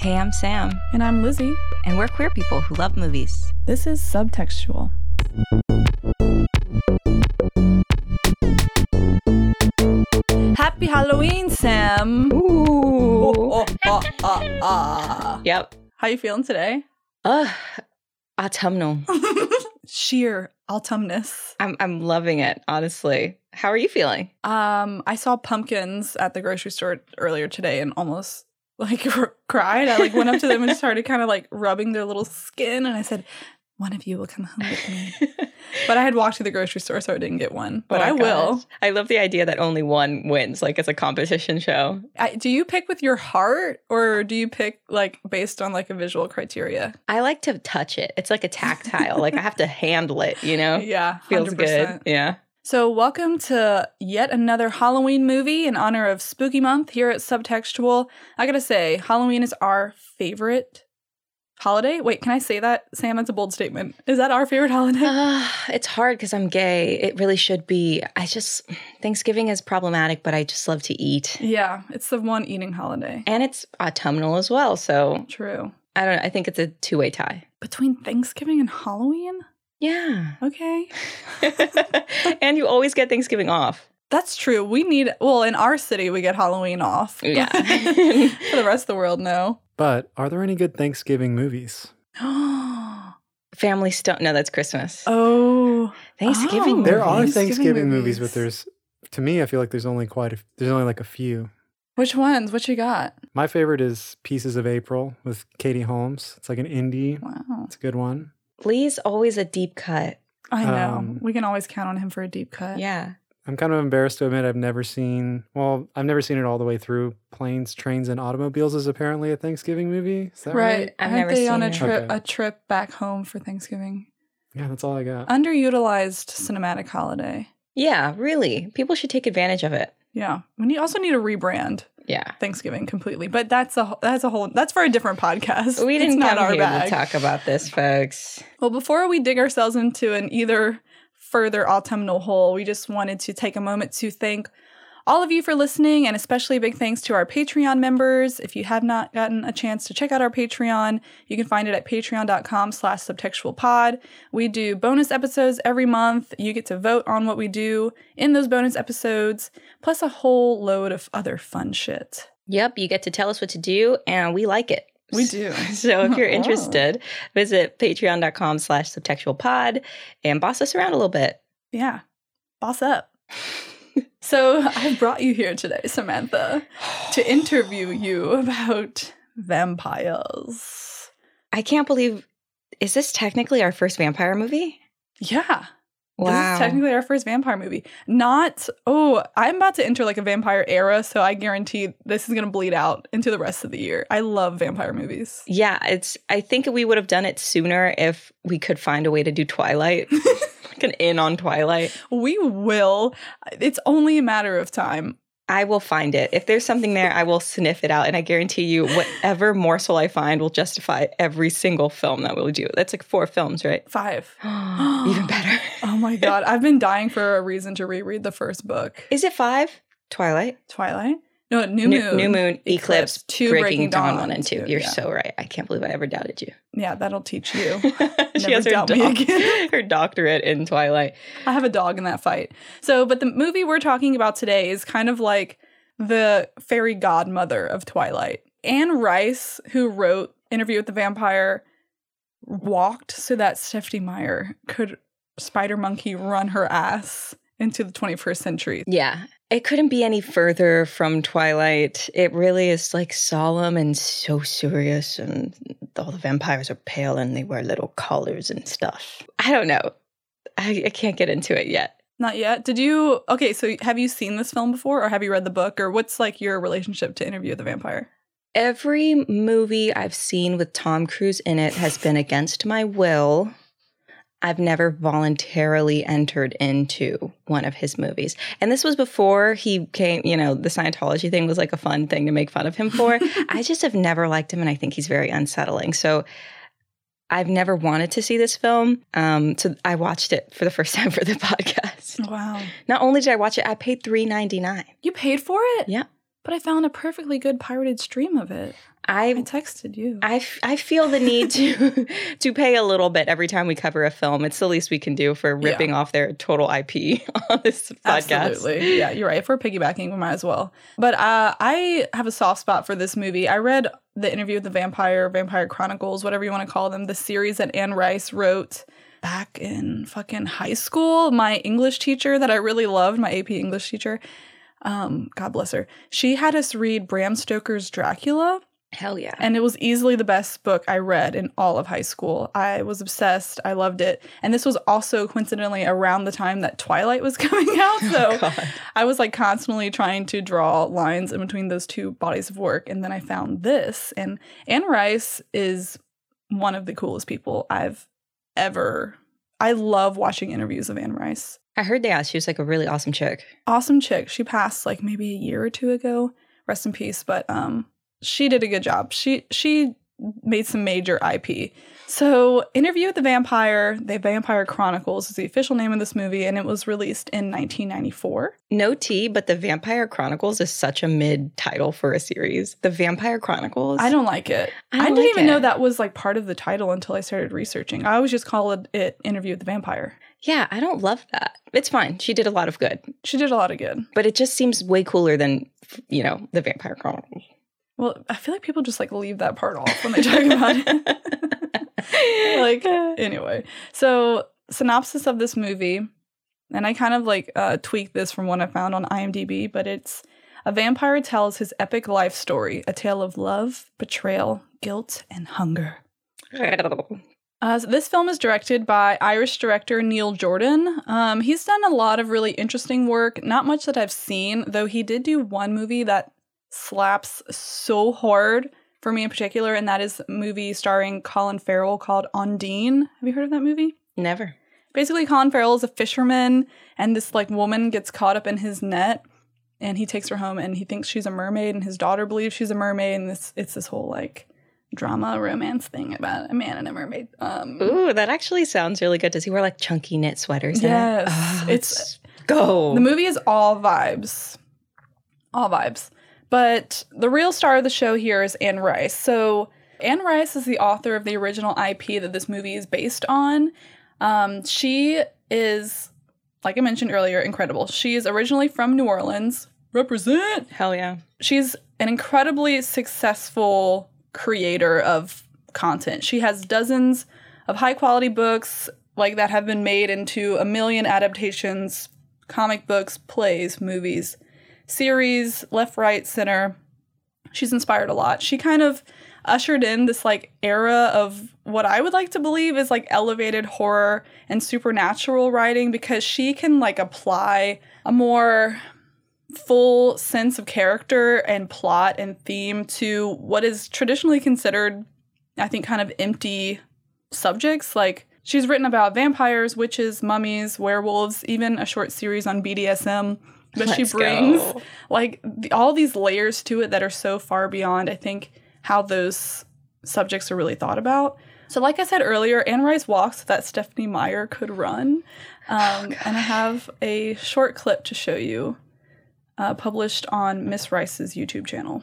Hey, I'm Sam, And I'm Lizzie. and we're queer people who love movies. This is Subtextual. Happy Halloween, Sam. Ooh. Oh, ah, ah, ah. Yep. How you feeling today? Ugh. Autumnal. Sheer autumnness. I'm I'm loving it, honestly. How are you feeling? Um, I saw pumpkins at the grocery store earlier today and almost like cried. I like went up to them and started kind of like rubbing their little skin, and I said, "One of you will come home with me." But I had walked to the grocery store, so I didn't get one. But Oh I will. I love the idea that only one wins, like it's a competition show. I, do you pick with your heart, or do you pick like based on like a visual criteria? I like to touch it. It's like a tactile. like I have to handle it, you know? Yeah, Feels 100%. good. Yeah. So, welcome to yet another Halloween movie in honor of Spooky Month here at Subtextual. I gotta say, Halloween is our favorite holiday. Wait, can I say that? Sam, that's a bold statement. Is that our favorite holiday? Uh, it's hard because I'm gay. It really should be. I just, Thanksgiving is problematic, but I just love to eat. yeah, it's the one eating holiday. And it's autumnal as well. So True. I don't know. I think it's a two way tie. Between Thanksgiving and Halloween? Yeah. Okay. and you always get Thanksgiving off. That's true. We need, well, in our city, we get Halloween off. Yeah. For the rest of the world, no. But are there any good Thanksgiving movies? Oh. Family Stone. No, that's Christmas. oh. Thanksgiving. Oh. There are? Thanksgiving Thanksgiving movies, movies. but there's to me, I feel like there's only quite a, there's only like a few. Which ones? What you got? My favorite is Pieces of April with Katie Holmes. It's like an indie. Wow. It's a good one. Lee's always a deep cut. I know. Um, we can always count on him for a deep cut. Yeah. I'm kind of embarrassed to admit I've never seen well, I've never seen it all the way through. Planes, Trains, and Automobiles is apparently a Thanksgiving movie. Is that right? Right. I've Aren't never they on a it. trip Okay. a trip back home for Thanksgiving? Yeah, that's all I got. Underutilized cinematic holiday. Yeah, really. People should take advantage of it. Yeah. We need, also need a rebrand Yeah. Thanksgiving completely. But that's a that's a whole that's for a different podcast. We didn't not come our here bag. to talk about this, folks. Well, before we dig ourselves into an either further autumnal hole, we just wanted to take a moment to thank all of you for listening, and especially big thanks to our Patreon members. If you have not gotten a chance to check out our Patreon, you can find it at patreon.com slash subtextualpod. We do bonus episodes every month. You get to vote on what we do in those bonus episodes, plus a whole load of other fun shit. Yep, you get to tell us what to do, and we like it. We do. So if you're Oh. interested, visit patreon.com slash subtextualpod and boss us around a little bit. Yeah. Boss up. so I brought you here today, Samantha, to interview you about vampires. I can't believe, is this technically our first vampire movie? Yeah. This is technically our first vampire movie. Not, oh, I'm about to enter like a vampire era, so I guarantee this is going to bleed out into the rest of the year. I love vampire movies. yeah, it's, I think we would have done it sooner if we could find a way to do Twilight, like an in on Twilight. We will. It's only a matter of time. I will find it. If there's something there, I will sniff it out. And I guarantee you, whatever morsel I find will justify every single film that we'll do. That's like four films, right? Five. Even better. Oh my God. I've been dying for a reason to reread the first book. Is it five? Twilight? Twilight? No, New New, Moon. New Moon, Eclipse, two Breaking, Dawn, one and two. two, You're yeah. so right. I can't believe I ever doubted you. Yeah, that'll teach you. she has her, doubt me doc- again. her doctorate in Twilight. I have a dog in that fight. So, but the movie we're talking about today is kind of like the fairy godmother of Twilight. Anne Rice, who wrote Interview with the Vampire, walked so that Stephanie Meyer could spider monkey run her ass into the 21st century. Yeah. It couldn't be any further from Twilight. It really is like solemn and so serious, and all the vampires are pale and they wear little collars and stuff. I don't know. I, I can't get into it yet. Not yet. Did you? Okay, so have you seen this film before, or have you read the book, or what's like your relationship to Interview with the Vampire? Every movie I've seen with Tom Cruise in it has been against my will. I've never voluntarily entered into one of his movies. And this was before he came, you know, the Scientology thing was like a fun thing to make fun of him for. I just have never liked him and I think he's very unsettling. So I've never wanted to see this film. Um, so I watched it for the first time for the podcast. Wow. Not only did I watch it, I paid three ninety nine. You paid for it? Yeah. But I found a perfectly good pirated stream of it. I I texted you. I, I feel the need to to pay a little bit every time we cover a film. It's the least we can do for Yeah. ripping off their total IP on this podcast. Absolutely. Yeah, you're right. If we're piggybacking, we might as well. But uh, I have a soft spot for this movie. I read the interview with the vampire, Vampire Chronicles, whatever you want to call them, the series that Anne Rice wrote back in fucking high school. My English teacher that I really loved, my AP English teacher, um, God bless her, she had us read Bram Stoker's Dracula. Hell yeah. And it was easily the best book I read in all of high school. I was obsessed. I loved it. And this was also coincidentally around the time that Twilight was coming out. So God. I was like constantly trying to draw lines in between those two bodies of work. And then I found this. And Anne Rice is one of the coolest people I've ever. I love watching interviews of Anne Rice. I heard that she was like a really awesome chick. Awesome chick. She passed like maybe a year or two ago. Rest in peace. But um she did a good job. She she made some major IP. So, Interview with the Vampire, The Vampire Chronicles is the official name of this movie, and it was released in 1994. No tea, but the Vampire Chronicles is such a mid title for a series. The Vampire Chronicles. I don't like it. I I, didn't like even know that was like part of the title until I started researching. I always just call it, it Interview with the Vampire. Yeah, I don't love that. It's fine. She did a lot of good, She did a lot of good. but it just seems way cooler than you know the Vampire Chronicles. Well, I feel like people just like leave that part off when they talk about it. like anyway so synopsis of this movie and i kind of like uh, tweaked this from what i found on imdb but it's a vampire tells his epic life story a tale of love betrayal guilt and hunger uh, so this film is directed by Irish director Neil Jordan. Um, he's done a lot of really interesting work. Not much that I've seen, though he did do one movie that slaps so hard for me in particular, and that is a movie starring Colin Farrell called Ondine. Have you heard of that movie? Never. Basically, Colin Farrell is a fisherman, and this like woman gets caught up in his net, and he takes her home, and he thinks she's a mermaid, and his daughter believes she's a mermaid, and this it's this whole like drama romance thing about a man and a mermaid. Um, Ooh, that actually sounds really good. Does he wear like chunky knit sweaters? in it? Yes, Oh, it's- go. The movie is all vibes. All vibes. But the real star of the show here is Anne Rice. So, Anne Rice is the author of the original IP that this movie is based on. Um, she is, like I mentioned earlier, incredible. She is originally from New Orleans. Represent! Hell yeah. she's an incredibly successful creator of content. She has dozens of high quality books like that have been made into a million adaptations, comic books, plays, movies, series, left, right, center. She's inspired a lot. She kind of ushered in this like era of what I would like to believe is like elevated horror and supernatural writing because she can like apply a more full sense of character and plot and theme to what is traditionally considered, I think, kind of empty subjects. Like she's written about vampires, witches, mummies, werewolves, even a short series on BDSM. But she Let's brings go. like the, all these layers to it that are so far beyond, I think, how those subjects are really thought about. So, like I said earlier, Anne Rice walks that Stephanie Meyer could run. Um, and I have a short clip to show you uh, published on Miss Rice's YouTube channel.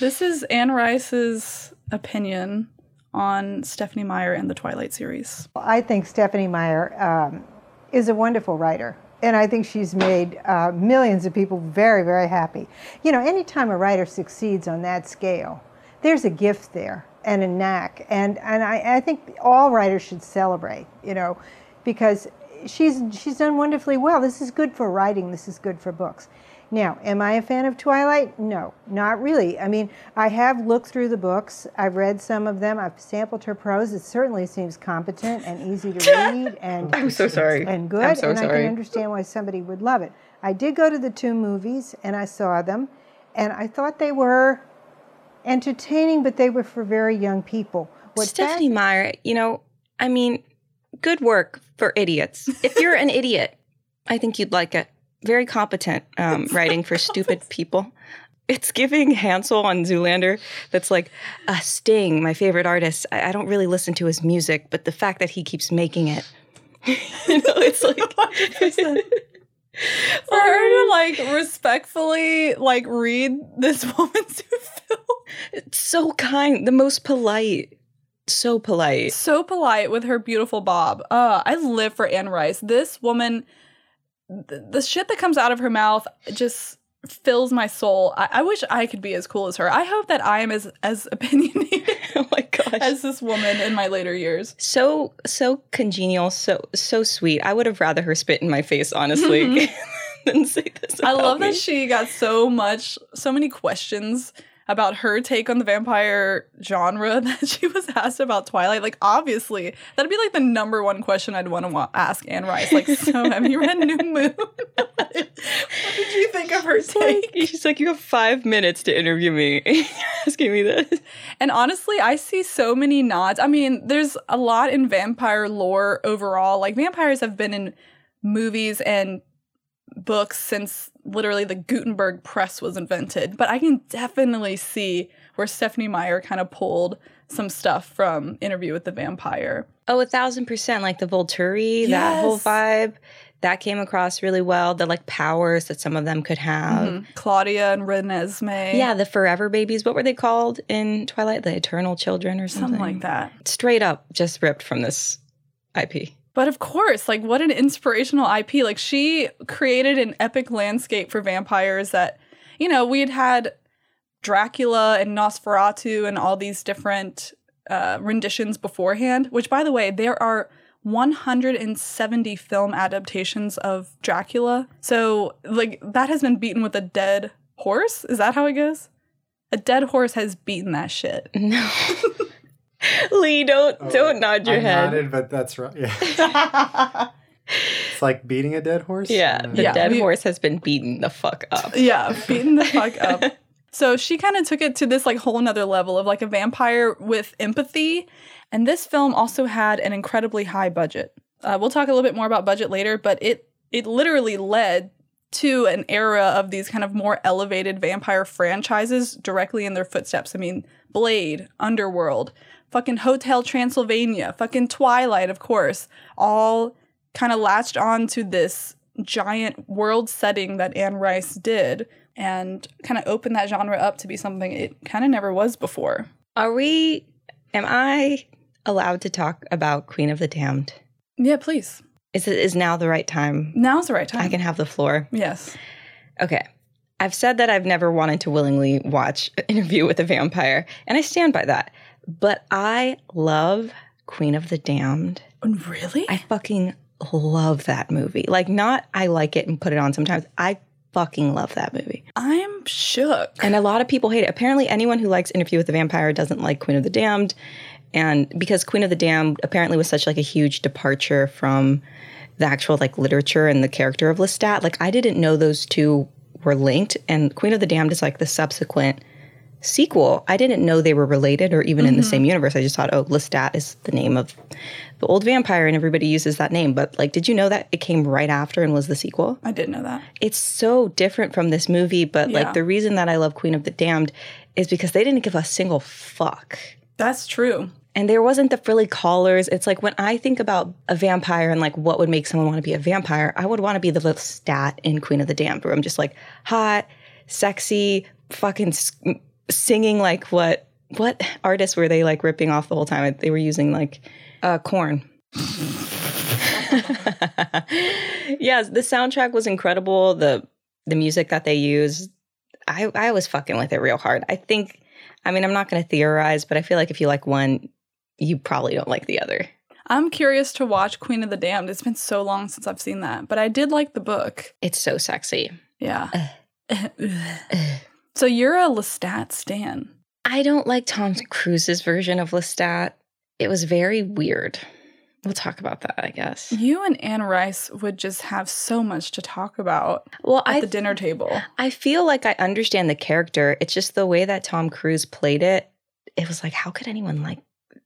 This is Anne Rice's opinion on Stephanie Meyer and the Twilight series. I think Stephanie Meyer um, is a wonderful writer. And I think she's made uh, millions of people very, very happy. You know, anytime a writer succeeds on that scale, there's a gift there and a knack. And, and I, I think all writers should celebrate, you know, because she's, she's done wonderfully well. This is good for writing, this is good for books. Now, am I a fan of Twilight? No, not really. I mean, I have looked through the books. I've read some of them. I've sampled her prose. It certainly seems competent and easy to read and I'm so sorry. and good. I'm so and I can understand why somebody would love it. I did go to the two movies and I saw them, and I thought they were entertaining, but they were for very young people. What Stephanie Meyer, you know, I mean, good work for idiots. If you're an idiot, I think you'd like it. Very competent um, writing for stupid people. It's giving Hansel on Zoolander. That's like a Sting, my favorite artist. I, I don't really listen to his music, but the fact that he keeps making it, you know, it's like For her to like respectfully like read this woman's film it's so kind, the most polite, so polite. so polite with her beautiful bob. Uh, I live for Anne Rice. This woman, th- the shit that comes out of her mouth just fills my soul. I, I wish I could be as cool as her. I hope that I am as as opinionated oh my gosh. as this woman in my later years. so so congenial, so so sweet. I would have rather her spit in my face, honestly, mm-hmm. than say this. I love me. that she got so much, so many questions about her take on the vampire genre that she was asked about Twilight. Like, obviously, that'd be like the number one question I'd want to wa- ask Anne Rice. Like, so have you read New Moon? what did you think of her like- take? she's like, you have five minutes to interview me. You're asking me this. And honestly, I see so many nods. I mean, there's a lot in vampire lore overall. Like, vampires have been in movies and books since literally the Gutenberg press was invented. But I can definitely see where Stephanie Meyer kind of pulled some stuff from Interview with the Vampire. Oh, a thousand percent. Like the Volturi, that whole vibe, that came across really well. The like powers that some of them could have. Mhm. Claudia and Renesmee. Yeah, the forever babies. What were they called in Twilight? The eternal children or something? something like that. Straight up, just ripped from this IP. But of course, like what an inspirational IP. Like she created an epic landscape for vampires that, you know, we had had Dracula and Nosferatu and all these different uh, renditions beforehand, which by the way, there are 170 film adaptations of Dracula. So, like, that has been beaten with a dead horse. Is that how it goes? A dead horse has beaten that shit. No. Lee, don't Oh, don't nod your I head. nodded, but that's right. Yeah. it's like beating a dead horse. Yeah, Uh, the Yeah, dead we- horse has been beaten the fuck up. yeah, beaten the fuck up. So she kind of took it to this like whole nother level of like a vampire with empathy. And this film also had an incredibly high budget. Uh, we'll talk a little bit more about budget later, but it it literally led to an era of these kind of more elevated vampire franchises directly in their footsteps. I mean, Blade, Underworld, fucking Hotel Transylvania, fucking Twilight, of course, all kind of latched on to this giant world setting that Anne Rice did and kind of opened that genre up to be something it kind of never was before. Are we? Am I allowed to talk about Queen of the Damned? Yeah, please. Is it is now the right time? Now's the right time. I can have the floor. Yes. Okay. I've said that I've never wanted to willingly watch Interview with a Vampire, and I stand by that. But I love Queen of the Damned. Oh, really? I fucking love that movie. Like, not I like it and put it on sometimes. I fucking love that movie. I'm shook. And a lot of people hate it. Apparently, anyone who likes Interview with the Vampire doesn't like Queen of the Damned. And because Queen of the Damned apparently was such like a huge departure from the actual like literature and the character of Lestat, like I didn't know those two were linked. And Queen of the Damned is like the subsequent sequel. I didn't know they were related or even in the mm-hmm. same universe. I just thought, oh, Lestat is the name of the old vampire and everybody uses that name. But like, did you know that it came right after and was the sequel? I didn't know that. it's so different from this movie, but Yeah. like the reason that I love Queen of the Damned is because they didn't give a single fuck. That's true. And there wasn't the frilly collars. It's like when I think about a vampire and like what would make someone want to be a vampire, I would want to be the Lestat in Queen of the Damned, where I'm just like hot, sexy, fucking singing like what what artists were they like ripping off the whole time? They were using like uh, Korn. yes, the soundtrack was incredible. The the music that they used, I I was fucking with it real hard. I think, I mean, I'm not going to theorize, but I feel like if you like one, you probably don't like the other. I'm curious to watch Queen of the Damned. It's been so long since I've seen that, but I did like the book. It's so sexy. Yeah. so you're a Lestat stan. I don't like Tom Cruise's version of Lestat. It was very weird. We'll talk about that, I guess. You and Anne Rice would just have so much to talk about Well, at I the dinner table. I feel like I understand the character. It's just the way that Tom Cruise played it. It was like, how could anyone like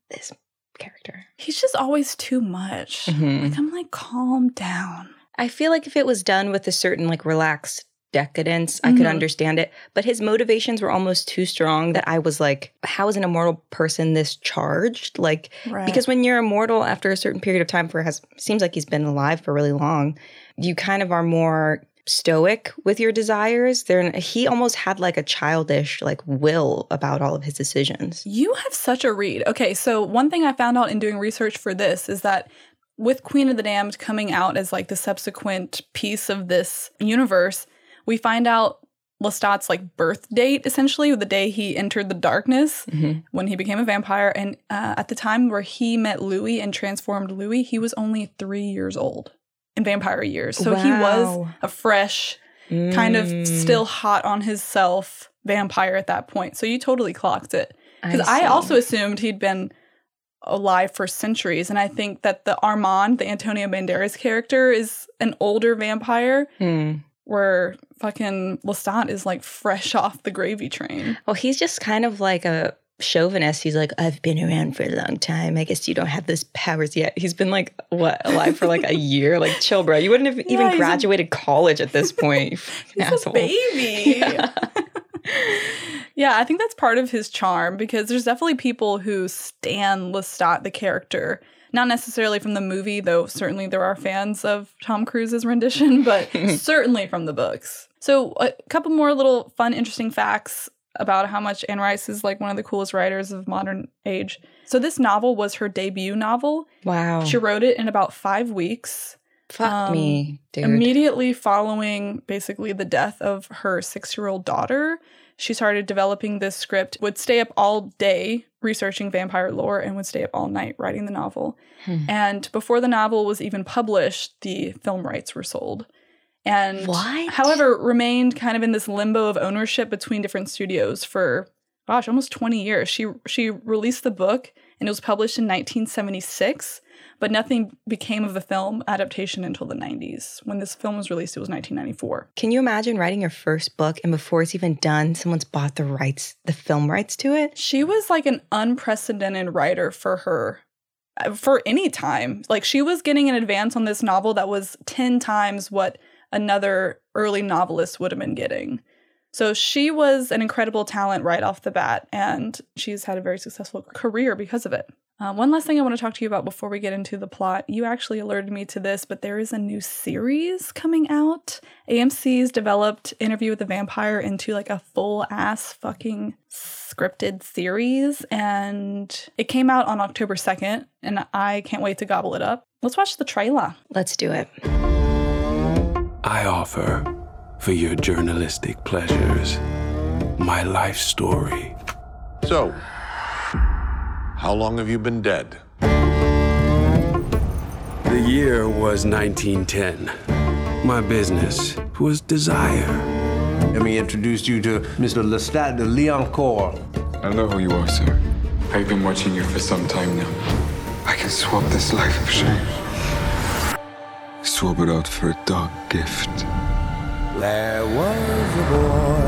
this character? He's just always too much. Mhm. Like I'm like, calm down. I feel like if it was done with a certain like relaxed decadence, I could Mhm. understand it. But his motivations were almost too strong that I was like, how is an immortal person this charged? Like, Right. because when you're immortal after a certain period of time for has seems like he's been alive for really long, you kind of are more stoic with your desires. There, he almost had like a childish like will about all of his decisions. You have such a read. Okay, so one thing I found out in doing research for this is that with Queen of the Damned coming out as like the subsequent piece of this universe, we find out Lestat's like birth date, essentially, the day he entered the darkness Mhm. when he became a vampire. And uh, at the time where he met Louis and transformed Louis, he was only three years old in vampire years. So he was a fresh, kind of Mm, still hot on his self vampire at that point. So you totally clocked it. Because I, see. also assumed he'd been alive for centuries. And I think that the Armand, the Antonio Banderas character, is an older vampire Hmm. where fucking Lestat is like fresh off the gravy train. Well, he's just kind of like a chauvinist. He's like, I've been around for a long time. I guess you don't have those powers yet. He's been like, what, alive for like a year? Like, chill, bro. You wouldn't have Yeah, even he's a- graduated college at this point. He's asshole. a baby. Yeah. Yeah, I think that's part of his charm because there's definitely people who stan Lestat, the character. Not necessarily from the movie, though certainly there are fans of Tom Cruise's rendition, but certainly from the books. So, a couple more little fun, interesting facts about how much Anne Rice is like one of the coolest writers of modern age. So, this novel was her debut novel. Wow. She wrote it in about five weeks. Fuck um, me, dude. Immediately following basically the death of her six year old daughter, she started developing this script, would stay up all day researching vampire lore, and would stay up all night writing the novel. Hmm. And before the novel was even published, the film rights were sold. And What? however, remained kind of in this limbo of ownership between different studios for gosh, almost 20 years. She she released the book and it was published in 1976, but nothing became of the film adaptation until the 90s. When this film was released, it was 1994. Can you imagine writing your first book and before it's even done, someone's bought the rights, the film rights to it? She was like an unprecedented writer for her uh, for any time. Like she was getting an advance on this novel that was 10 times what another early novelist would have been getting. So she was an incredible talent right off the bat, and she's had a very successful career because of it. Uh, one last thing I want to talk to you about before we get into the plot. You actually alerted me to this, but there is a new series coming out. AMC's developed Interview with the Vampire into like a full ass fucking scripted series, and it came out on October 2nd, and I can't wait to gobble it up. Let's watch the trailer. Let's do it. I offer, for your journalistic pleasures, my life story. So, how long have you been dead? The year was 1910. My business was desire. Let me introduce you to Mr. Lestat de Lioncourt. I know who you are, sir. I've been watching you for some time now. I can swap this life of shame. Swap it out for a dog gift. There was a boy.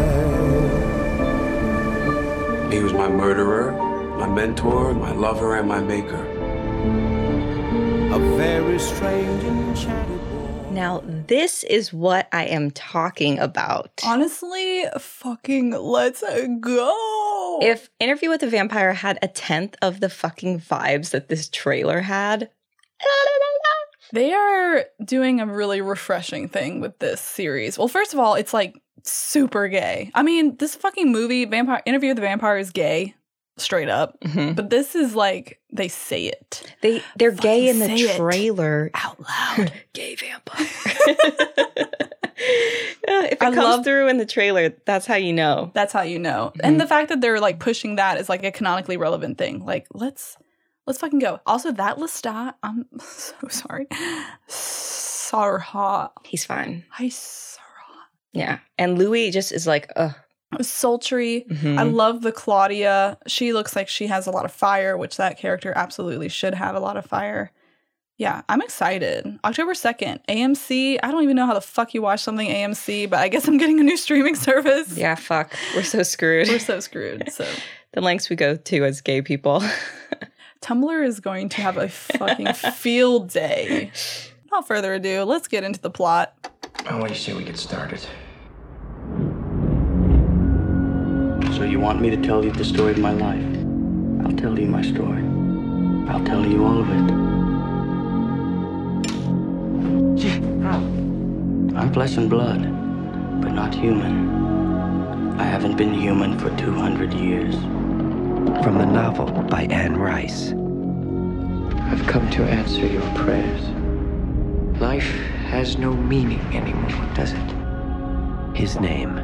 He was my murderer, my mentor, my lover, and my maker. A very strange enchanted boy. Now, this is what I am talking about. Honestly, fucking let's go. If Interview with the Vampire had a tenth of the fucking vibes that this trailer had, They are doing a really refreshing thing with this series. Well, first of all, it's like super gay. I mean, this fucking movie, Vampire Interview with the Vampire, is gay, straight up. Mhm. But this is like they say it they they're gay in the Fucking say it. trailer. out loud. gay vampire. Yeah, if it I comes love- through in the trailer, that's how you know. That's how you know. Mm-hmm. And the fact that they're like pushing that is like a canonically relevant thing. Like, let's let's fucking go. Also, that Lestat, I'm so sorry. Sarha. He's fine. Hi, Sarha. Yeah. And Louis just is like, ugh. Sultry. mhm. I love the Claudia. She looks like she has a lot of fire, which that character absolutely should have a lot of fire. Yeah, I'm excited. October 2nd, AMC. I don't even know how the fuck you watch something AMC, but I guess I'm getting a new streaming service. yeah, fuck. We're so screwed. We're so screwed. So the lengths we go to as gay people. Tumblr is going to have a fucking field day. Without further ado, let's get into the plot. Well, what do you say we get started? So you want me to tell you the story of my life? I'll tell you my story. I'll tell you all of it. Gee, how? I'm flesh and blood. but not human. I haven't been human for 200 years. From the novel by Anne Rice. I've come to answer your prayers. Life has no meaning anymore, does it? His name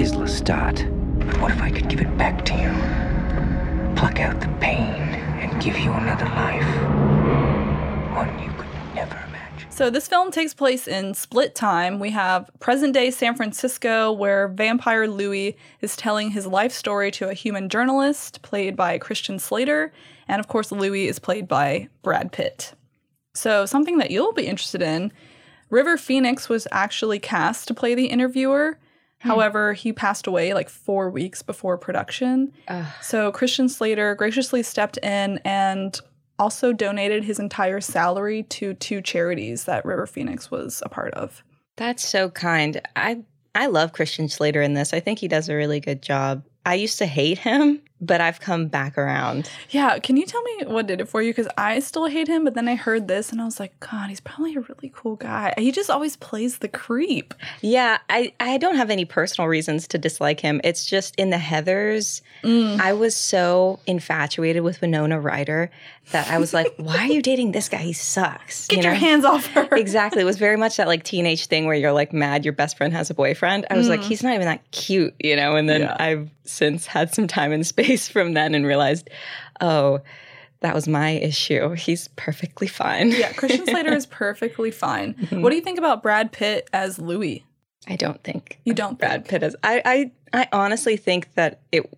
is Lestat. But what if I could give it back to you? Pluck out the pain and give you another life. One you could never imagine. So this film takes place in split time. We have present day San Francisco, where vampire Louis is telling his life story to a human journalist, played by Christian Slater, and of course Louis is played by Brad Pitt. So something that you'll be interested in, River Phoenix was actually cast to play the interviewer. Hmm. However, he passed away like four weeks before production. So Christian Slater graciously stepped in and also donated his entire salary to two charities that River Phoenix was a part of. That's so kind. I I love Christian Slater in this. I think he does a really good job. I used to hate him, but I've come back around. Yeah, can you tell me what did it for you? Because I still hate him, but then I heard this and I was like, God, he's probably a really cool guy. He just always plays the creep. Yeah, I, I don't have any personal reasons to dislike him. It's just in the Heathers, mm. I was so infatuated with Winona Ryder that I was like, why are you dating this guy? He sucks. Get your hands off her. exactly. It was very much that like teenage thing where you're like mad your best friend has a boyfriend. I was like, mm. he's not even that cute, you know? And then Yeah. I've since had some time and space from then and realized, oh, that was my issue. He's perfectly fine. Yeah, Christian Slater is perfectly fine. Mm-hmm. What do you think about Brad Pitt as Louis? I don't think You don't Brad think? Pitt as I, I I honestly think that it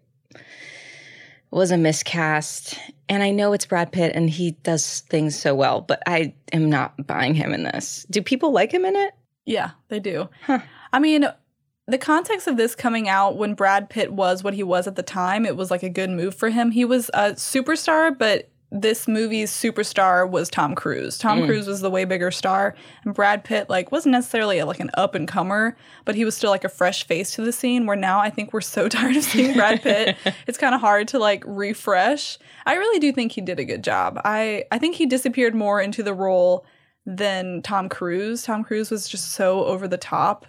was a miscast, and I know it's Brad Pitt, and he does things so well, but I am not buying him in this. Do people like him in it? Yeah, they do. I mean, the context of this coming out when Brad Pitt was what he was at the time, it was like a good move for him. He was a superstar, but this movie's superstar was Tom Cruise. Tom mm. Cruise was the way bigger star, and Brad Pitt like wasn't necessarily like an up and comer, but he was still like a fresh face to the scene. Where now I think we're so tired of seeing Brad Pitt, it's kind of hard to like refresh. I really do think he did a good job. I I think he disappeared more into the role than Tom Cruise. Tom Cruise was just so over the top.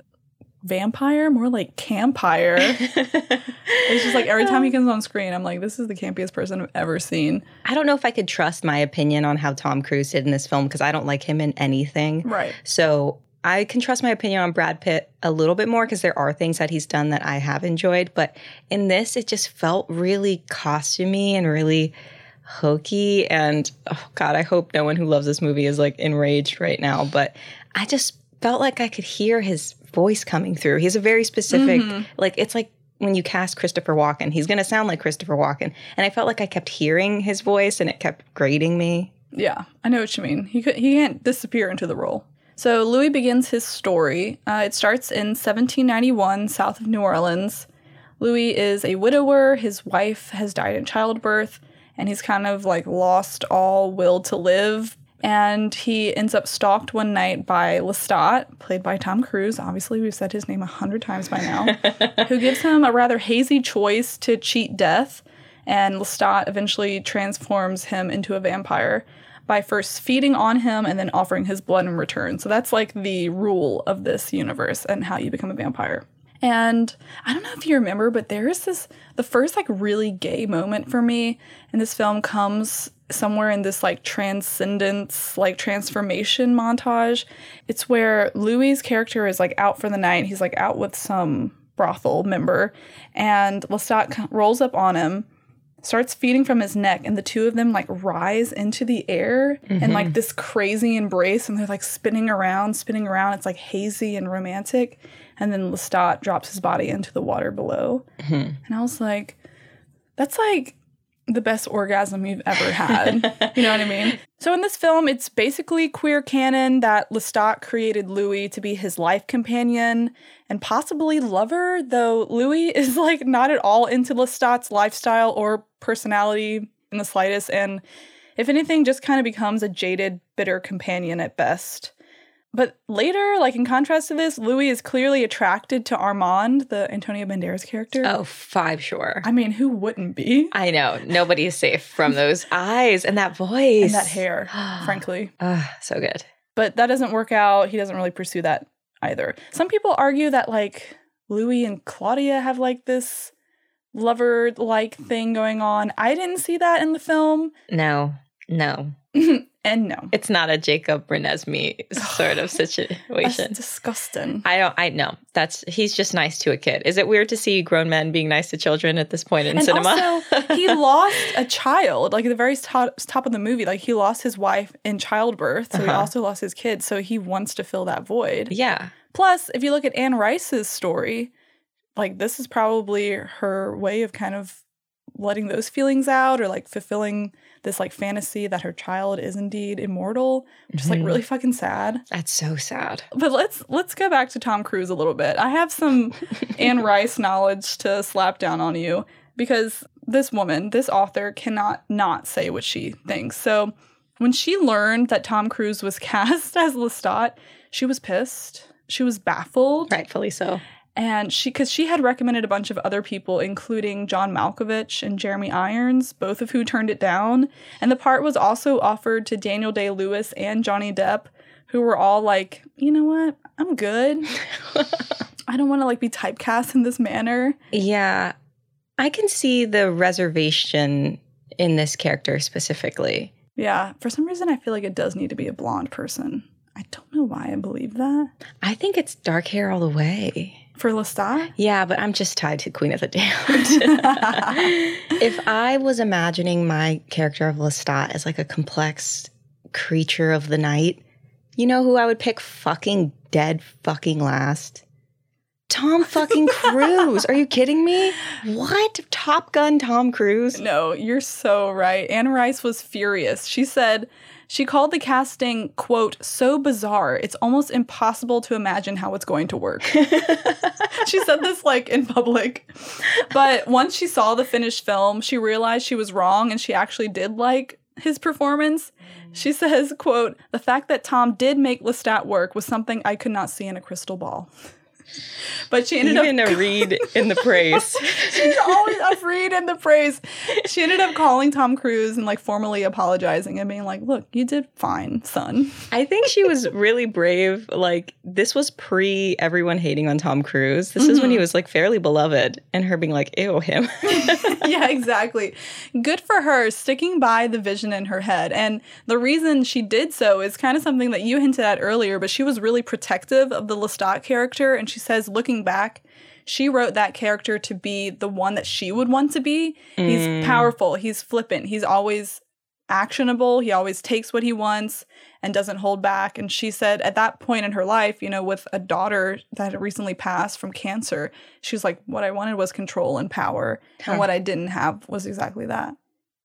Vampire, more like campire. it's just like every time he comes on screen, I'm like, this is the campiest person I've ever seen. I don't know if I could trust my opinion on how Tom Cruise did in this film because I don't like him in anything. Right. So I can trust my opinion on Brad Pitt a little bit more because there are things that he's done that I have enjoyed. But in this, it just felt really costumey and really hokey. And oh God, I hope no one who loves this movie is like enraged right now. But I just felt like I could hear his voice coming through. He has a very specific, like, it's like when you cast Christopher Walken, he's going to sound like Christopher Walken. And I felt like I kept hearing his voice and it kept grating me. Yeah, I know what you mean. He could, he can't disappear into the role. So Louis begins his story. Uh, it starts in 1791, south of New Orleans. Louis is a widower. His wife has died in childbirth, and he's kind of like lost all will to live. And he ends up stalked one night by Lestat, played by Tom Cruise. Obviously, we've said his name a hundred times by now, who gives him a rather hazy choice to cheat death. And Lestat eventually transforms him into a vampire by first feeding on him and then offering his blood in return. So that's like the rule of this universe and how you become a vampire. And I don't know if you remember, but there is this the first like really gay moment for me in this film comes somewhere in this like transcendence, like transformation montage. It's where Louis's character is like out for the night. He's like out with some brothel member, and Lestat rolls up on him starts feeding from his neck and the two of them like rise into the air in like mm-hmm. this crazy embrace and they're like spinning around spinning around it's like hazy and romantic and then lestat drops his body into the water below mm-hmm. and i was like that's like the best orgasm you've ever had. You know what i mean? So in this film it's basically queer canon that lestat created louis to be his life companion and possibly lover, though Louis is like not at all into Lestat's lifestyle or personality in the slightest, and if anything, just kind of becomes a jaded, bitter companion at best. But later, like in contrast to this, Louis is clearly attracted to Armand, the Antonio Banderas character. Oh, five sure. I mean, who wouldn't be? I know. Nobody is safe from those eyes and that voice. And that hair, frankly. Ah, so good. But that doesn't work out. He doesn't really pursue that either. Some people argue that like Louis and Claudia have like this lover like thing going on. I didn't see that in the film. No, no. and no. It's not a Jacob Renesmee sort of situation. That's disgusting. I don't I know. That's he's just nice to a kid. Is it weird to see grown men being nice to children at this point in and cinema? Also, he lost a child, like at the very top, top of the movie. Like he lost his wife in childbirth, so he Uh-huh. also lost his kids. So he wants to fill that void. yeah. Plus, if you look at Anne Rice's story, like this is probably her way of kind of letting those feelings out or like fulfilling this like fantasy that her child is indeed immortal, which is like Mhm. really fucking sad. That's so sad. But let's let's go back to Tom Cruise a little bit. I have some Anne Rice knowledge to slap down on you because this woman, this author cannot not say what she thinks. So when she learned that Tom Cruise was cast as Lestat, she was pissed. She was baffled. Rightfully so. And she, because she had recommended a bunch of other people, including John Malkovich and Jeremy Irons, both of who turned it down. And the part was also offered to Daniel Day Lewis and Johnny Depp, who were all like, you know what? I'm good. I don't want to like be typecast in this manner. Yeah. I can see the reservation in this character specifically. Yeah. For some reason, I feel like it does need to be a blonde person. I don't know why I believe that. I think it's dark hair all the way. For Lestat? Yeah, but I'm just tied to Queen of the Damned. if I was imagining my character of Lestat as like a complex creature of the night, you know who I would pick fucking dead fucking last? Tom fucking Cruise. Are you kidding me? What? Top Gun Tom Cruise? No, you're so right. Anne Rice was furious. She said she called the casting, quote, so bizarre, it's almost impossible to imagine how it's going to work. she said this like in public. But once she saw the finished film, she realized she was wrong and she actually did like his performance. Mm. She says, quote, the fact that Tom did make Lestat work was something I could not see in a crystal ball. But she ended Even up a read in the praise. She's always uh, afraid in the praise. She ended up calling Tom Cruise and like formally apologizing and being like, "Look, you did fine, son." I think she was really brave. Like, this was pre everyone hating on Tom Cruise. This is when he mm-hmm. was like fairly beloved, and her being like, ew, him. yeah, exactly. Good for her sticking by the vision in her head. And the reason she did so is kind of something that you hinted at earlier, but she was really protective of the Lestat character. And she says, looking back, she wrote that character to be the one that she would want to be. He's Mm. powerful, he's flippant, he's always actionable, he always takes what he wants and doesn't hold back. And she said at that point in her life, you know, with a daughter that had recently passed from cancer, she was like, what I wanted was control and power. Huh. And what I didn't have was exactly that.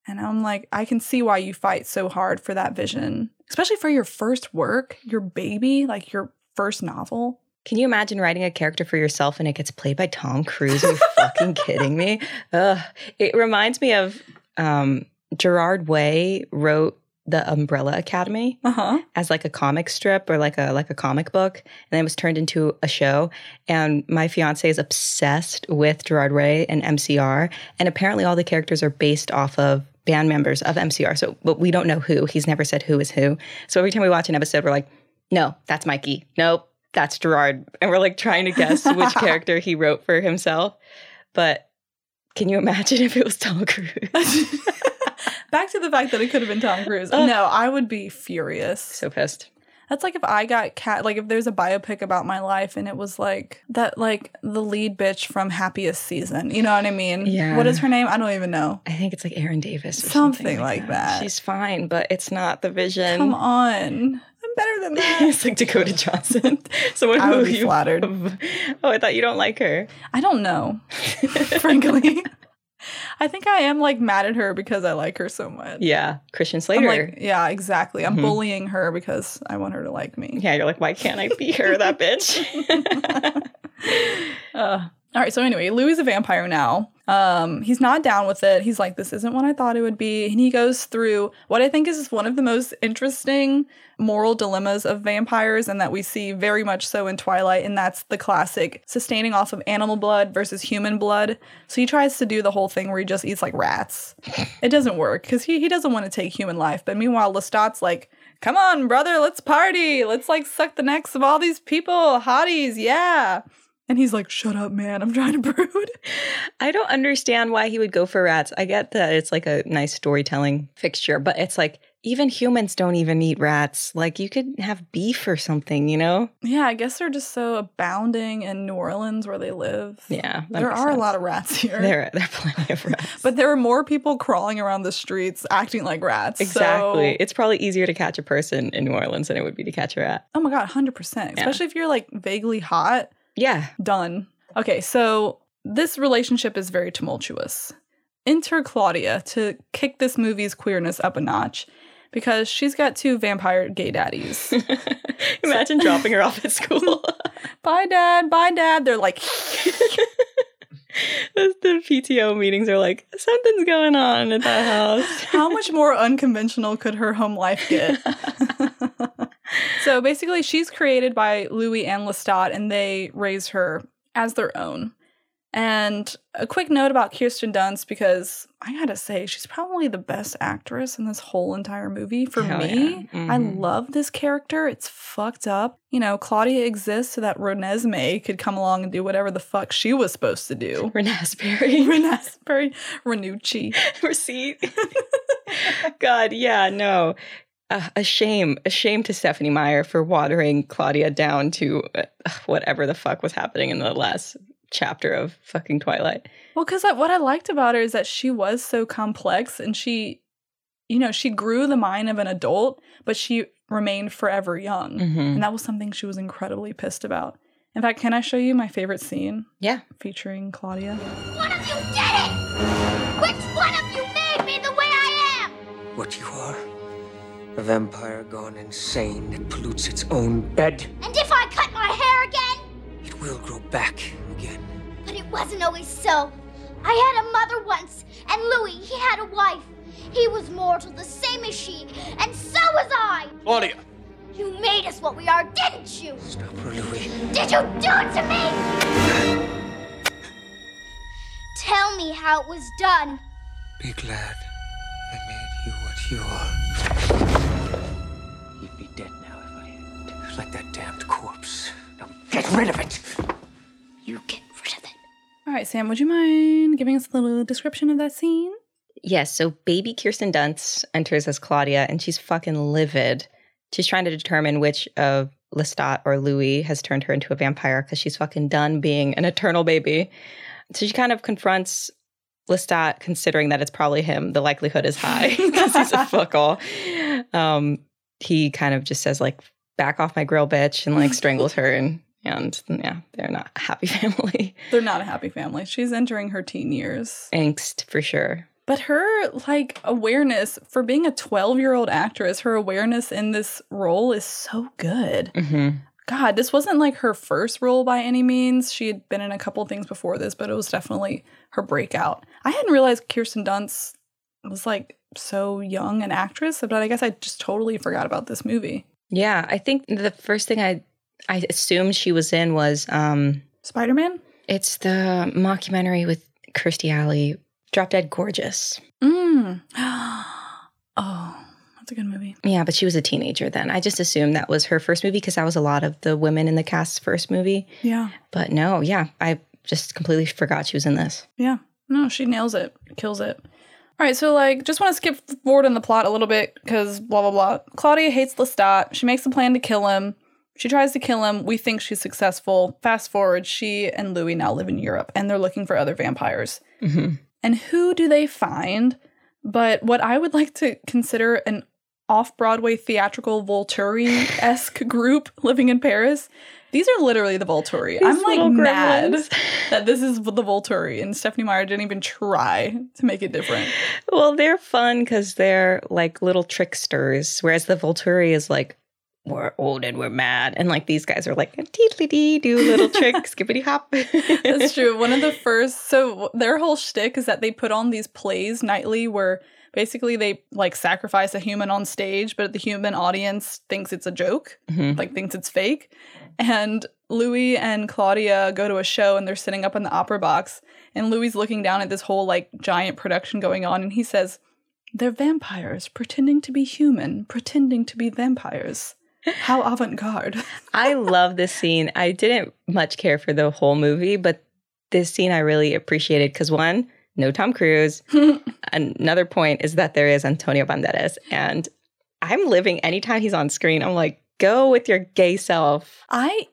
And I'm like, I can see why you fight so hard for that vision, especially for your first work, your baby, like your first novel. Can you imagine writing a character for yourself and it gets played by Tom Cruise? Are you fucking kidding me? Ugh. It reminds me of um, Gerard Way wrote the Umbrella Academy Uh-huh. as like a comic strip or like a like a comic book, and then it was turned into a show. And my fiance is obsessed with Gerard Way and MCR, and apparently all the characters are based off of band members of MCR. So, but we don't know who. He's never said who is who. So every time we watch an episode, we're like, no, that's Mikey. Nope, that's Gerard. And we're like trying to guess which character he wrote for himself. But can you imagine if it was Tom Cruise? Back to the fact that it could have been Tom Cruise. no, I would be furious. so pissed. That's like if I got cat like if there's a biopic about my life and it was like that like the lead bitch from Happiest Season. You know what I mean? Yeah. What is her name? I don't even know. I think it's like Aaron Davis or Something, something, like that. She's fine, but it's not the vision. Come on. I'm better than that. it's like Dakota Johnson. Someone I who would be you flattered. Oh, I thought you don't like her. I don't know. frankly. I think I am like mad at her because I like her so much. Yeah, Christian I'm Slater. like, yeah, exactly. I'm Mhm. bullying her because I want her to like me. yeah, you're like, why can't I be her, that bitch? Uh, all right. So anyway, Louis is a vampire now. Um, he's not down with it. He's like, this isn't what I thought it would be. And he goes through what I think is one of the most interesting moral dilemmas of vampires, and that we see very much so in Twilight. And that's the classic sustaining off of animal blood versus human blood. So he tries to do the whole thing where he just eats like rats. It doesn't work because he, he doesn't want to take human life. But meanwhile, Lestat's like come on, brother, let's party. Let's like suck the necks of all these people, hotties, yeah. And he's like, shut up, man. I'm trying to brood. I don't understand why he would go for rats. I get that it's like a nice storytelling fixture, but it's like even humans don't even eat rats. Like you could have beef or something, you know? Yeah, I guess they're just so abounding in New Orleans where they live. Yeah. There are a lot of rats here. There, there are plenty of rats. But there are more people crawling around the streets acting like rats. exactly. So- It's probably easier to catch a person in New Orleans than it would be to catch a rat. oh my God, 100%. Especially if you're like vaguely hot. Yeah. Done. Okay, so this relationship is very tumultuous. Enter Claudia to kick this movie's queerness up a notch because she's got two vampire gay daddies. Imagine dropping her off at school. bye, dad. Bye, dad. They're like, the, the PTO meetings are like, something's going on at that house. how much more unconventional could her home life get? So basically, she's created by Louis and Lestat, and they raise her as their own. And a quick note about Kirsten Dunst because I gotta say, she's probably the best actress in this whole entire movie for Hell me. yeah. I Mhm. love this character. It's fucked up. You know, Claudia exists so that Renesmee could come along and do whatever the fuck she was supposed to do. Renasberry. Renesmee, Renucci. Receipt. God, yeah, no. Uh, a shame, a shame to Stephanie Meyer for watering Claudia down to uh, whatever the fuck was happening in the last chapter of fucking Twilight. Well, because what I liked about her is that she was so complex and she, you know, she grew the mind of an adult, but she remained forever young. Mhm. And that was something she was incredibly pissed about. In fact, can I show you my favorite scene? Yeah. Featuring Claudia. One of you did it! Which one of you made me the way I am? What you are? A vampire gone insane that pollutes its own bed. And if I cut my hair again? It will grow back again. But it wasn't always so. I had a mother once, and Louis, he had a wife. He was mortal, the same as she, and so was I. Claudia! You made us what we are, didn't you? Stop her, Louis. Did you do it to me? Tell me how it was done. Be glad I made you what you are. You'd be dead now if I hadn't. Like that damned corpse. Now get rid of it! You get rid of it. All right, Sam, would you mind giving us a little description of that scene? Yes, so baby Kirsten Dunst enters as Claudia and she's fucking livid. She's trying to determine which of Lestat or Louis has turned her into a vampire because she's fucking done being an eternal baby. So she kind of confronts Lestat, considering that it's probably him. The likelihood is high because he's a fuck all. Um, he kind of just says like, "Back off my grill, bitch," and like strangles her, and and yeah, they're not a happy family. They're not a happy family. She's entering her teen years. Angst for sure. But her like awareness for being a 12 year old actress, her awareness in this role is so good. Mm-hmm. God, this wasn't like her first role by any means. She had been in a couple things before this, but it was definitely her breakout. I hadn't realized Kirsten Dunst was like so young an actress, but I guess I just totally forgot about this movie. Yeah, I think the first thing I I assumed she was in was um Spider Man. It's the mockumentary with Kirstie Alley, Drop Dead Gorgeous. Mm. oh, that's a good movie. Yeah, but she was a teenager then. I just assumed that was her first movie because that was a lot of the women in the cast's first movie. Yeah. But no, yeah, I just completely forgot she was in this. Yeah. No, she nails it, kills it. All right, so like, just want to skip forward in the plot a little bit because blah blah blah. Claudia hates Lestat. She makes a plan to kill him. She tries to kill him. We think she's successful. Fast forward, she and Louis now live in Europe and they're looking for other vampires. Mm-hmm. And who do they find? But what I would like to consider an off Broadway theatrical Volturi esque group living in Paris. These are literally the Volturi. I'm like mad gremlins. that this is the Volturi, and Stephanie Meyer didn't even try to make it different. Well, they're fun because they're like little tricksters, whereas the Volturi is like, we're old and we're mad. And like these guys are like, teedly dee, do little trick, skippity hop. That's true. One of the first, so their whole shtick is that they put on these plays nightly where basically they like sacrifice a human on stage, but the human audience thinks it's a joke, Mhm. like thinks it's fake. And Louis and Claudia go to a show and they're sitting up in the opera box, and Louis looking down at this whole like giant production going on, and he says, They're vampires pretending to be human, pretending to be vampires. How avant garde. I love this scene. I didn't much care for the whole movie, but this scene I really appreciated because one, no Tom Cruise. Another point is that there is Antonio Banderas, and I'm living anytime he's on screen. I'm like, go with your gay self. I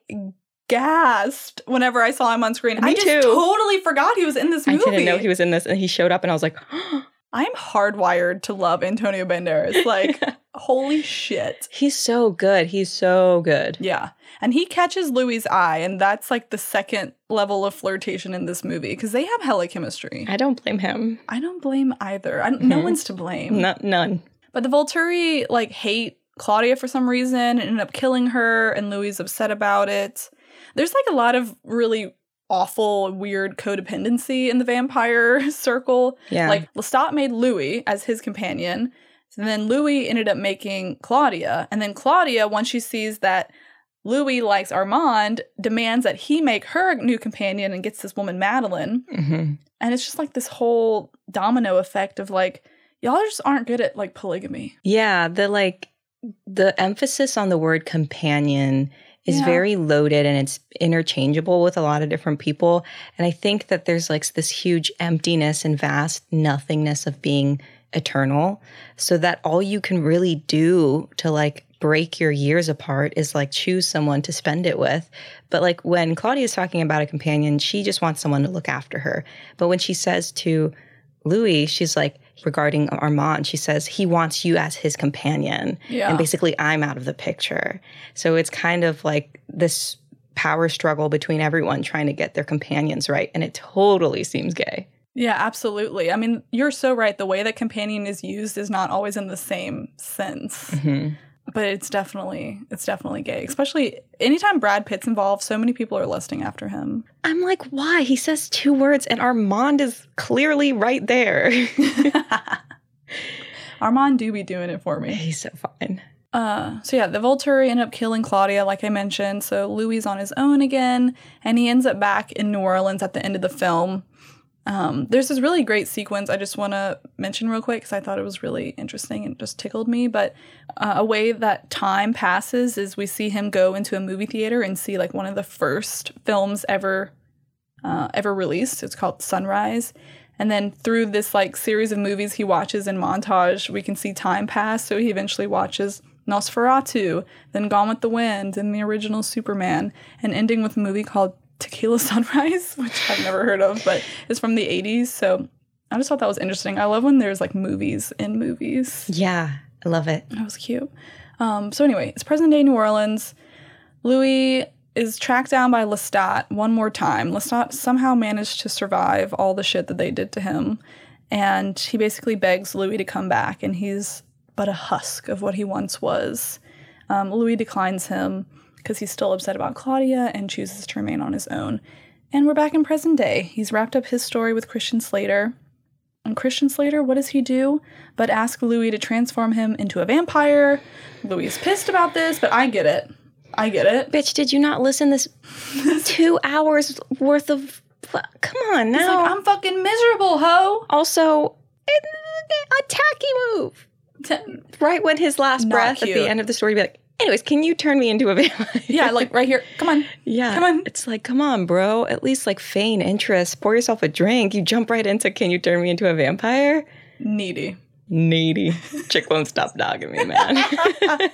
gasped whenever I saw him on screen. Me I just too. totally forgot he was in this movie. I didn't know he was in this, and he showed up, and I was like, I'm hardwired to love Antonio Banderas. Like, holy shit. he's so good. He's so good. Yeah. And he catches Louis's eye, and that's like the second level of flirtation in this movie because they have hella chemistry. I don't blame him. I don't blame either. I, No Mhm. one's to blame. No, none. But the Volturi like hate Claudia for some reason and end up killing her, and Louis is upset about it. There's like a lot of really awful, weird codependency in the vampire circle. Yeah. Like Lestat made Louis as his companion. And then Louis ended up making Claudia. And then Claudia, once she sees that Louis likes Armand, demands that he make her new companion and gets this woman Madeline. hmm And it's just like this whole domino effect of like, y'all just aren't good at like polygamy. Yeah, the like the emphasis on the word companion is Yeah. very loaded and it's interchangeable with a lot of different people. And I think that there's like this huge emptiness and vast nothingness of being eternal. So that all you can really do to like break your years apart is like choose someone to spend it with. But like when claudia is talking about a companion, she just wants someone to look after her. But when she says to Louis, she's like, regarding Armand, she says, he wants you as his companion. Yeah. And basically, I'm out of the picture. So it's kind of like this power struggle between everyone trying to get their companions right. And it totally seems gay. Yeah, absolutely. I mean, you're so right. The way that companion is used is not always in the same sense. Mhm. But it's definitely it's definitely gay. Especially anytime Brad Pitt's involved, so many people are lusting after him. I'm like, why? He says two words and Armand is clearly right there. Armand do be doing it for me. He's so fine. Uh, so yeah, the Volturi end up killing Claudia, like I mentioned. So Louis on his own again, and he ends up back in New Orleans at the end of the film. Um, there's this really great sequence I just want to mention real quick because I thought it was really interesting and just tickled me. But uh, a way that time passes is we see him go into a movie theater and see like one of the first films ever uh, ever released. It's called Sunrise. And then through this like series of movies he watches in montage, we can see time pass. So he eventually watches Nosferatu, then Gone with the Wind, and the original Superman, and ending with a movie called Tequila Sunrise, which I've never heard of, but it's from the 80s. So I just thought that was interesting. I love when there's like movies in movies. Yeah, I love it. That was cute. Um, so anyway, it's present day New Orleans. Louis is tracked down by Lestat one more time. Lestat somehow managed to survive all the shit that they did to him, and he basically begs Louis to come back, and he's but a husk of what he once was. Um, Louis declines him because he's still upset about Claudia and chooses to remain on his own. And we're back in present day. He's wrapped up his story with Christian Slater. And Christian Slater, what does he do? But ask Louis to transform him into a vampire. Louis is pissed about this, but I get it. I get it. Bitch, did you not listen this two hours worth of come on now. He's like, I'm fucking miserable, ho. Also, a tacky move. right when his last Not breath at the end of the story be like, anyways, can you turn me into a vampire? Yeah, like right here. Come on. Yeah. Come on. It's like, come on, bro. At least like feign interest. Pour yourself a drink. You jump right into can you turn me into a vampire? Needy. Needy. Chick won't stop dogging me, man.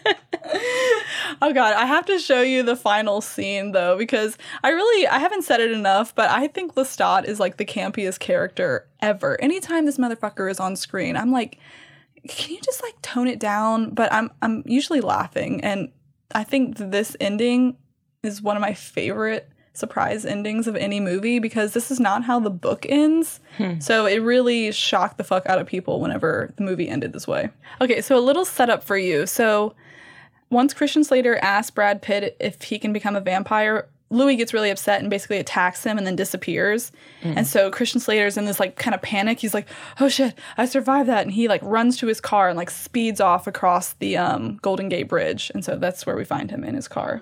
Oh god, I have to show you the final scene though because I really I haven't said it enough, but I think Lestat is like the campiest character ever. Anytime this motherfucker is on screen, I'm like, can you just like tone it down? But I'm I'm usually laughing, and I think this ending is one of my favorite surprise endings of any movie because this is not how the book ends. Hmm. So it really shocked the fuck out of people whenever the movie ended this way. Okay, so a little setup for you. So once Christian Slater asks Brad Pitt if he can become a vampire, Louis gets really upset and basically attacks him and then disappears. And so Christian Slater's in this like kind of panic. He's like, "Oh shit, I survived that." And he like runs to his car and like speeds off across the um, Golden Gate Bridge. And so that's where we find him in his car.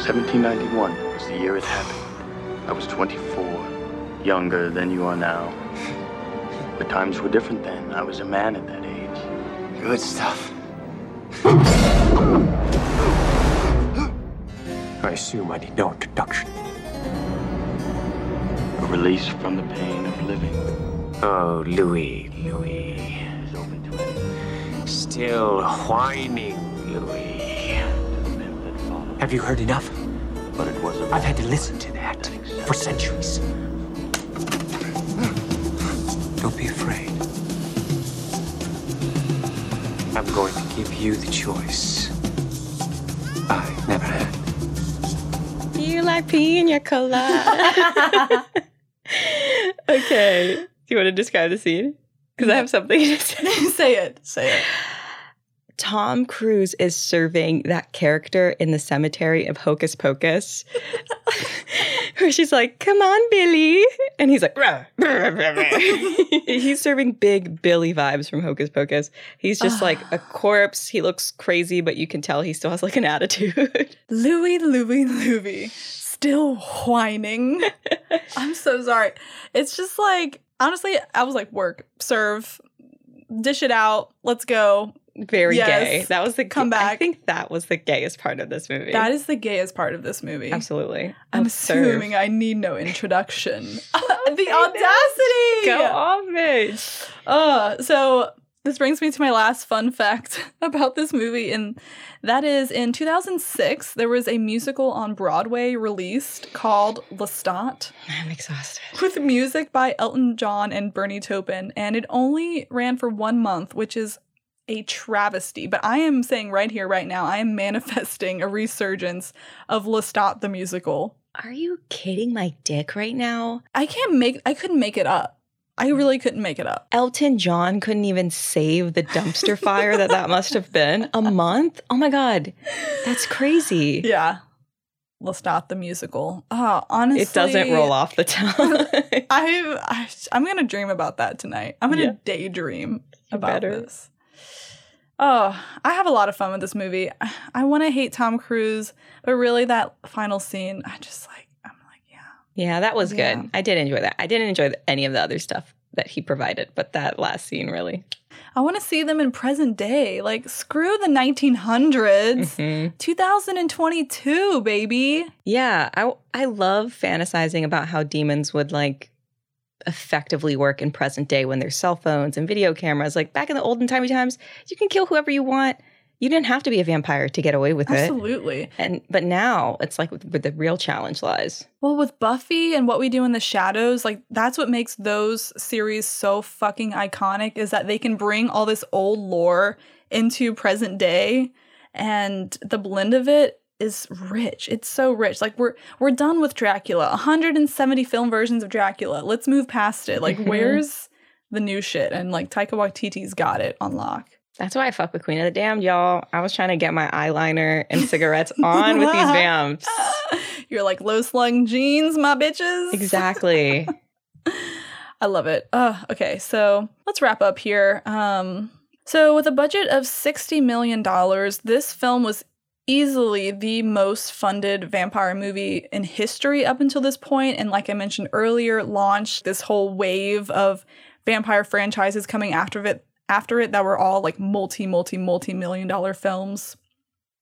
1791 was the year it happened. I was 24. younger than you are now. But times were different then. I was a man at that age. Good stuff. I assume I need no introduction. A release from the pain of living. Oh, Louis, Louis. Still whining, Louis. Have you heard enough? But it was I've had to listen to that for centuries. Don't be afraid. I'm going to give you the choice. Like pina colada. okay. Do you want to describe the scene? Because I have something to say. say it. Say it. Tom Cruise is serving that character in the cemetery of Hocus Pocus, where she's like, "Come on, Billy," and he's like, "Rah, rah, rah, rah." "He's serving big Billy vibes from Hocus Pocus. He's just ah. like a corpse. He looks crazy, but you can tell he still has like an attitude." Louis, Louis, Louis. Still whining. I'm so sorry. It's just like, honestly, I was like, work, serve, dish it out, let's go. Very Yes. gay. That was the Come I think that was the gayest part of this movie. That is the gayest part of this movie. absolutely. I'm Observe. assuming I need no introduction. the audacity! Go off it. Uh, so this brings me to my last fun fact about this movie, and that is in 2006, there was a musical on Broadway released called Lestat I'm exhausted. with music by Elton John and Bernie Taupin, and it only ran for one month, which is a travesty. But I am saying right here, right now, I am manifesting a resurgence of Lestat the musical. Are you kidding my dick right now? I can't make, I couldn't make it up. I really couldn't make it up. Elton John couldn't even save the dumpster fire that that must have been. A month? Oh my God. That's crazy. Yeah. let's Lestat the musical. Oh, honestly, It doesn't roll off the tongue. I, I I'm gonna dream about that tonight. I'm gonna Yeah. daydream about better. this. Oh, I have a lot of fun with this movie. I, I want to hate Tom Cruise, but really that final scene, I just like, yeah. that was Yeah. good. I did enjoy that. I didn't enjoy any of the other stuff that he provided, but that last scene really. I want to see them in present day. Like screw the 1900s. Mhm. 2022, baby. Yeah, I I love fantasizing about how demons would like effectively work in present day when there's cell phones and video cameras. Like back in the olden timey times, you can kill whoever you want. You didn't have to be a vampire to get away with it. Absolutely. And but now it's like where the real challenge lies. Well, with Buffy and what we do in the shadows, like that's what makes those series so fucking iconic is that they can bring all this old lore into present day and the blend of it is rich. It's so rich. Like we're we're done with Dracula. 170 film versions of Dracula. Let's move past it. Like Mhm. where's the new shit? And like Taika Waititi's got it on lock. That's why I fuck with Queen of the Damned, y'all. I was trying to get my eyeliner and cigarettes on with these vamps. You're like low slung jeans, my bitches. Exactly. I love it. Uh, okay, so let's wrap up here. Um, so, with a budget of $60 million, this film was easily the most funded vampire movie in history up until this point. And, like I mentioned earlier, launched this whole wave of vampire franchises coming after it. After it, that were all like multi, multi, multi million dollar films.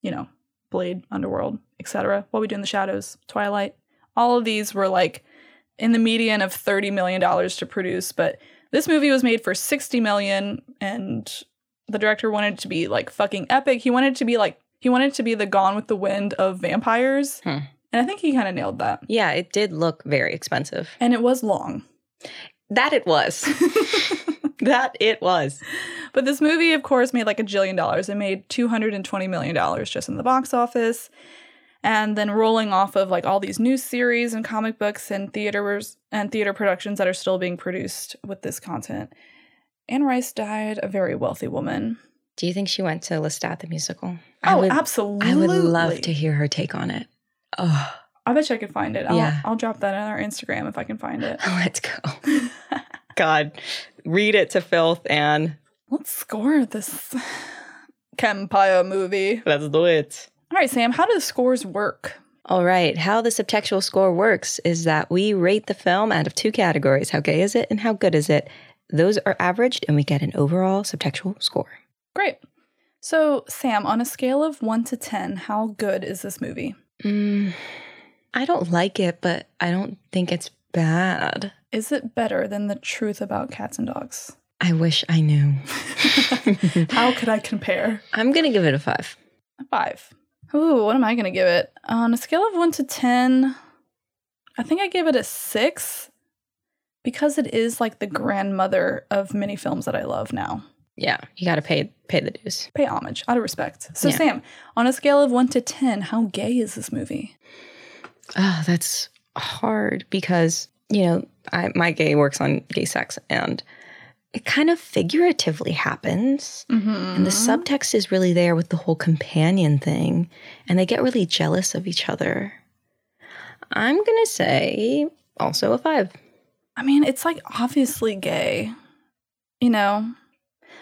You know, Blade, Underworld, etc. What We Do in the Shadows, Twilight. All of these were like in the median of $30 million to produce, but this movie was made for 60 million and the director wanted it to be like fucking epic. He wanted it to be like he wanted it to be the Gone with the Wind of vampires. Hmm. And I think he kind of nailed that. Yeah, it did look very expensive. And it was long. That it was. that it was. But this movie, of course, made like a jillion dollars. It made $220 million just in the box office. And then rolling off of like all these new series and comic books and theaters and theater productions that are still being produced with this content. Anne Rice died a very wealthy woman. Do you think she went to Lestat the musical? Oh, would, absolutely. I would love to hear her take on it. Oh, I bet you I could find it. I'll, Yeah. I'll drop that on our Instagram if I can find it. let's go. God, read it to filth, and Let's score this Campire movie. let's do it. All right, Sam, how do the scores work? All right. How the subtextual score works is that we rate the film out of two categories how gay is it and how good is it. Those are averaged, and we get an overall subtextual score. Great. So, Sam, on a scale of 1 to 10, how good is this movie? Mm, I don't like it, but I don't think it's bad. Is it better than The Truth About Cats and Dogs? I wish I knew. How could I compare? I'm going to give it a five. A five. Ooh, what am I going to give it? On a scale of 1 to 10, I think I give it a six because it is like the grandmother of many films that I love now. Yeah, you got to pay pay the dues. Pay homage out of respect. So, Yeah. Sam, on a scale of 1 to 10, how gay is this movie? Oh, that's hard because, you know, I, my gay works on gay sex and it kind of figuratively happens. And the mm-hmm. subtext is really there with the whole companion thing. And they get really jealous of each other. I'm going to say also a five. I mean, it's like obviously gay, you know?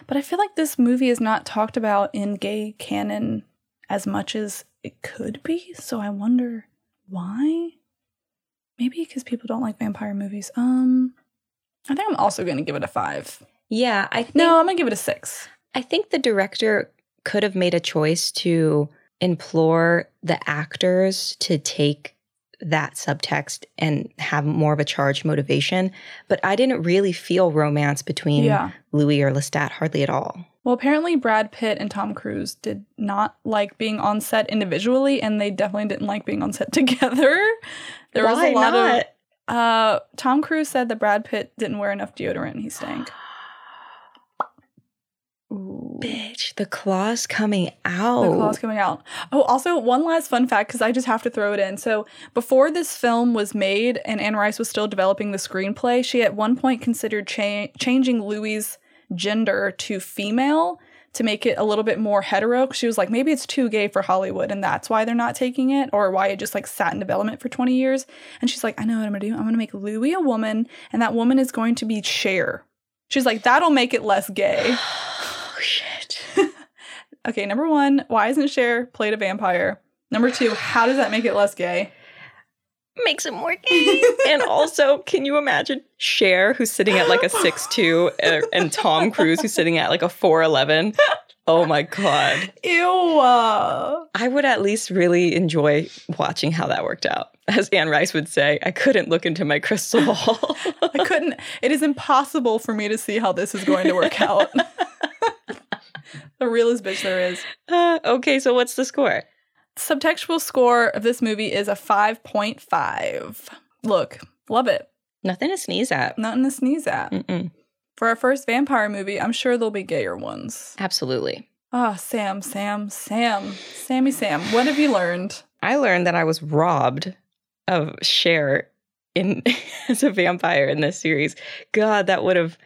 But I feel like this movie is not talked about in gay canon as much as it could be. So I wonder why? Maybe because people don't like vampire movies. Um, I think I'm also going to give it a five. Yeah, I think, No, I'm going to give it a six. I think the director could have made a choice to implore the actors to take that subtext and have more of a charged motivation. But I didn't really feel romance between Yeah. Louis or Lestat hardly at all. Well, apparently Brad Pitt and Tom Cruise did not like being on set individually, and they definitely didn't like being on set together. There was a lot not? of. Uh, Tom Cruise said that Brad Pitt didn't wear enough deodorant and he stank. Bitch, the claws coming out. The claws coming out. Oh, also one last fun fact because I just have to throw it in. So before this film was made and Anne Rice was still developing the screenplay, she at one point considered cha- changing Louis' gender to female to make it a little bit more hetero. She was like, maybe it's too gay for Hollywood, and that's why they're not taking it, or why it just like sat in development for 20 years. And she's like, I know what I'm gonna do. I'm gonna make Louis a woman, and that woman is going to be Cher. She's like, that'll make it less gay. Shit. Okay, number one, why isn't Cher played a vampire? Number two, how does that make it less gay? Makes it more gay. and also, can you imagine Cher, who's sitting at like a 6'2, uh, and Tom Cruise, who's sitting at like a 4'11? Oh my God. Ew. I would at least really enjoy watching how that worked out. As Anne Rice would say, I couldn't look into my crystal ball. I couldn't, it is impossible for me to see how this is going to work out. The realest bitch there is. Uh, okay, so what's the score? Subtextual score of this movie is a 5.5. Look, love it. Nothing to sneeze at. Nothing to sneeze at. Mm-mm. For our first vampire movie, I'm sure there'll be gayer ones. Absolutely. Ah, Sam, Sam, Sam, Sammy, Sam. What have you learned? I learned that I was robbed of Cher in as a vampire in this series. God, that would have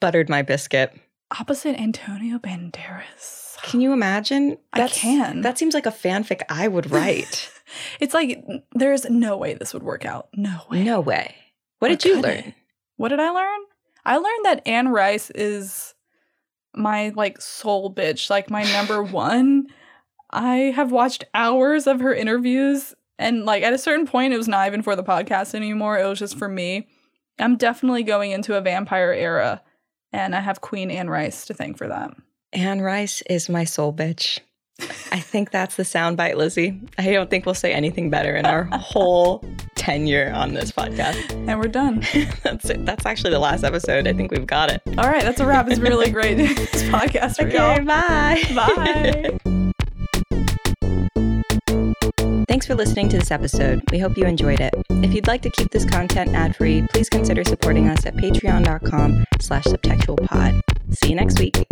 buttered my biscuit. Opposite Antonio Banderas. Can you imagine? I can. That seems like a fanfic I would write. It's like there's no way this would work out. No way. no way. What Or did you learn? it? What did I learn? I learned that Anne Rice is my like soul bitch, like my number one. I have watched hours of her interviews and like at a certain point it was not even for the podcast anymore. It was just for me. I'm definitely going into a vampire era and I have Queen Anne Rice to thank for that. Anne Rice is my soul bitch. I think that's the soundbite, Lizzie. I don't think we'll say anything better in our whole tenure on this podcast. And we're done. That's it. That's actually the last episode. I think we've got it. All right, that's a wrap. It's really great this podcast for Okay, y'all. bye. Bye. Thanks for listening to this episode. We hope you enjoyed it. If you'd like to keep this content ad-free, please consider supporting us at patreon.com slash subtextualpod. See you next week.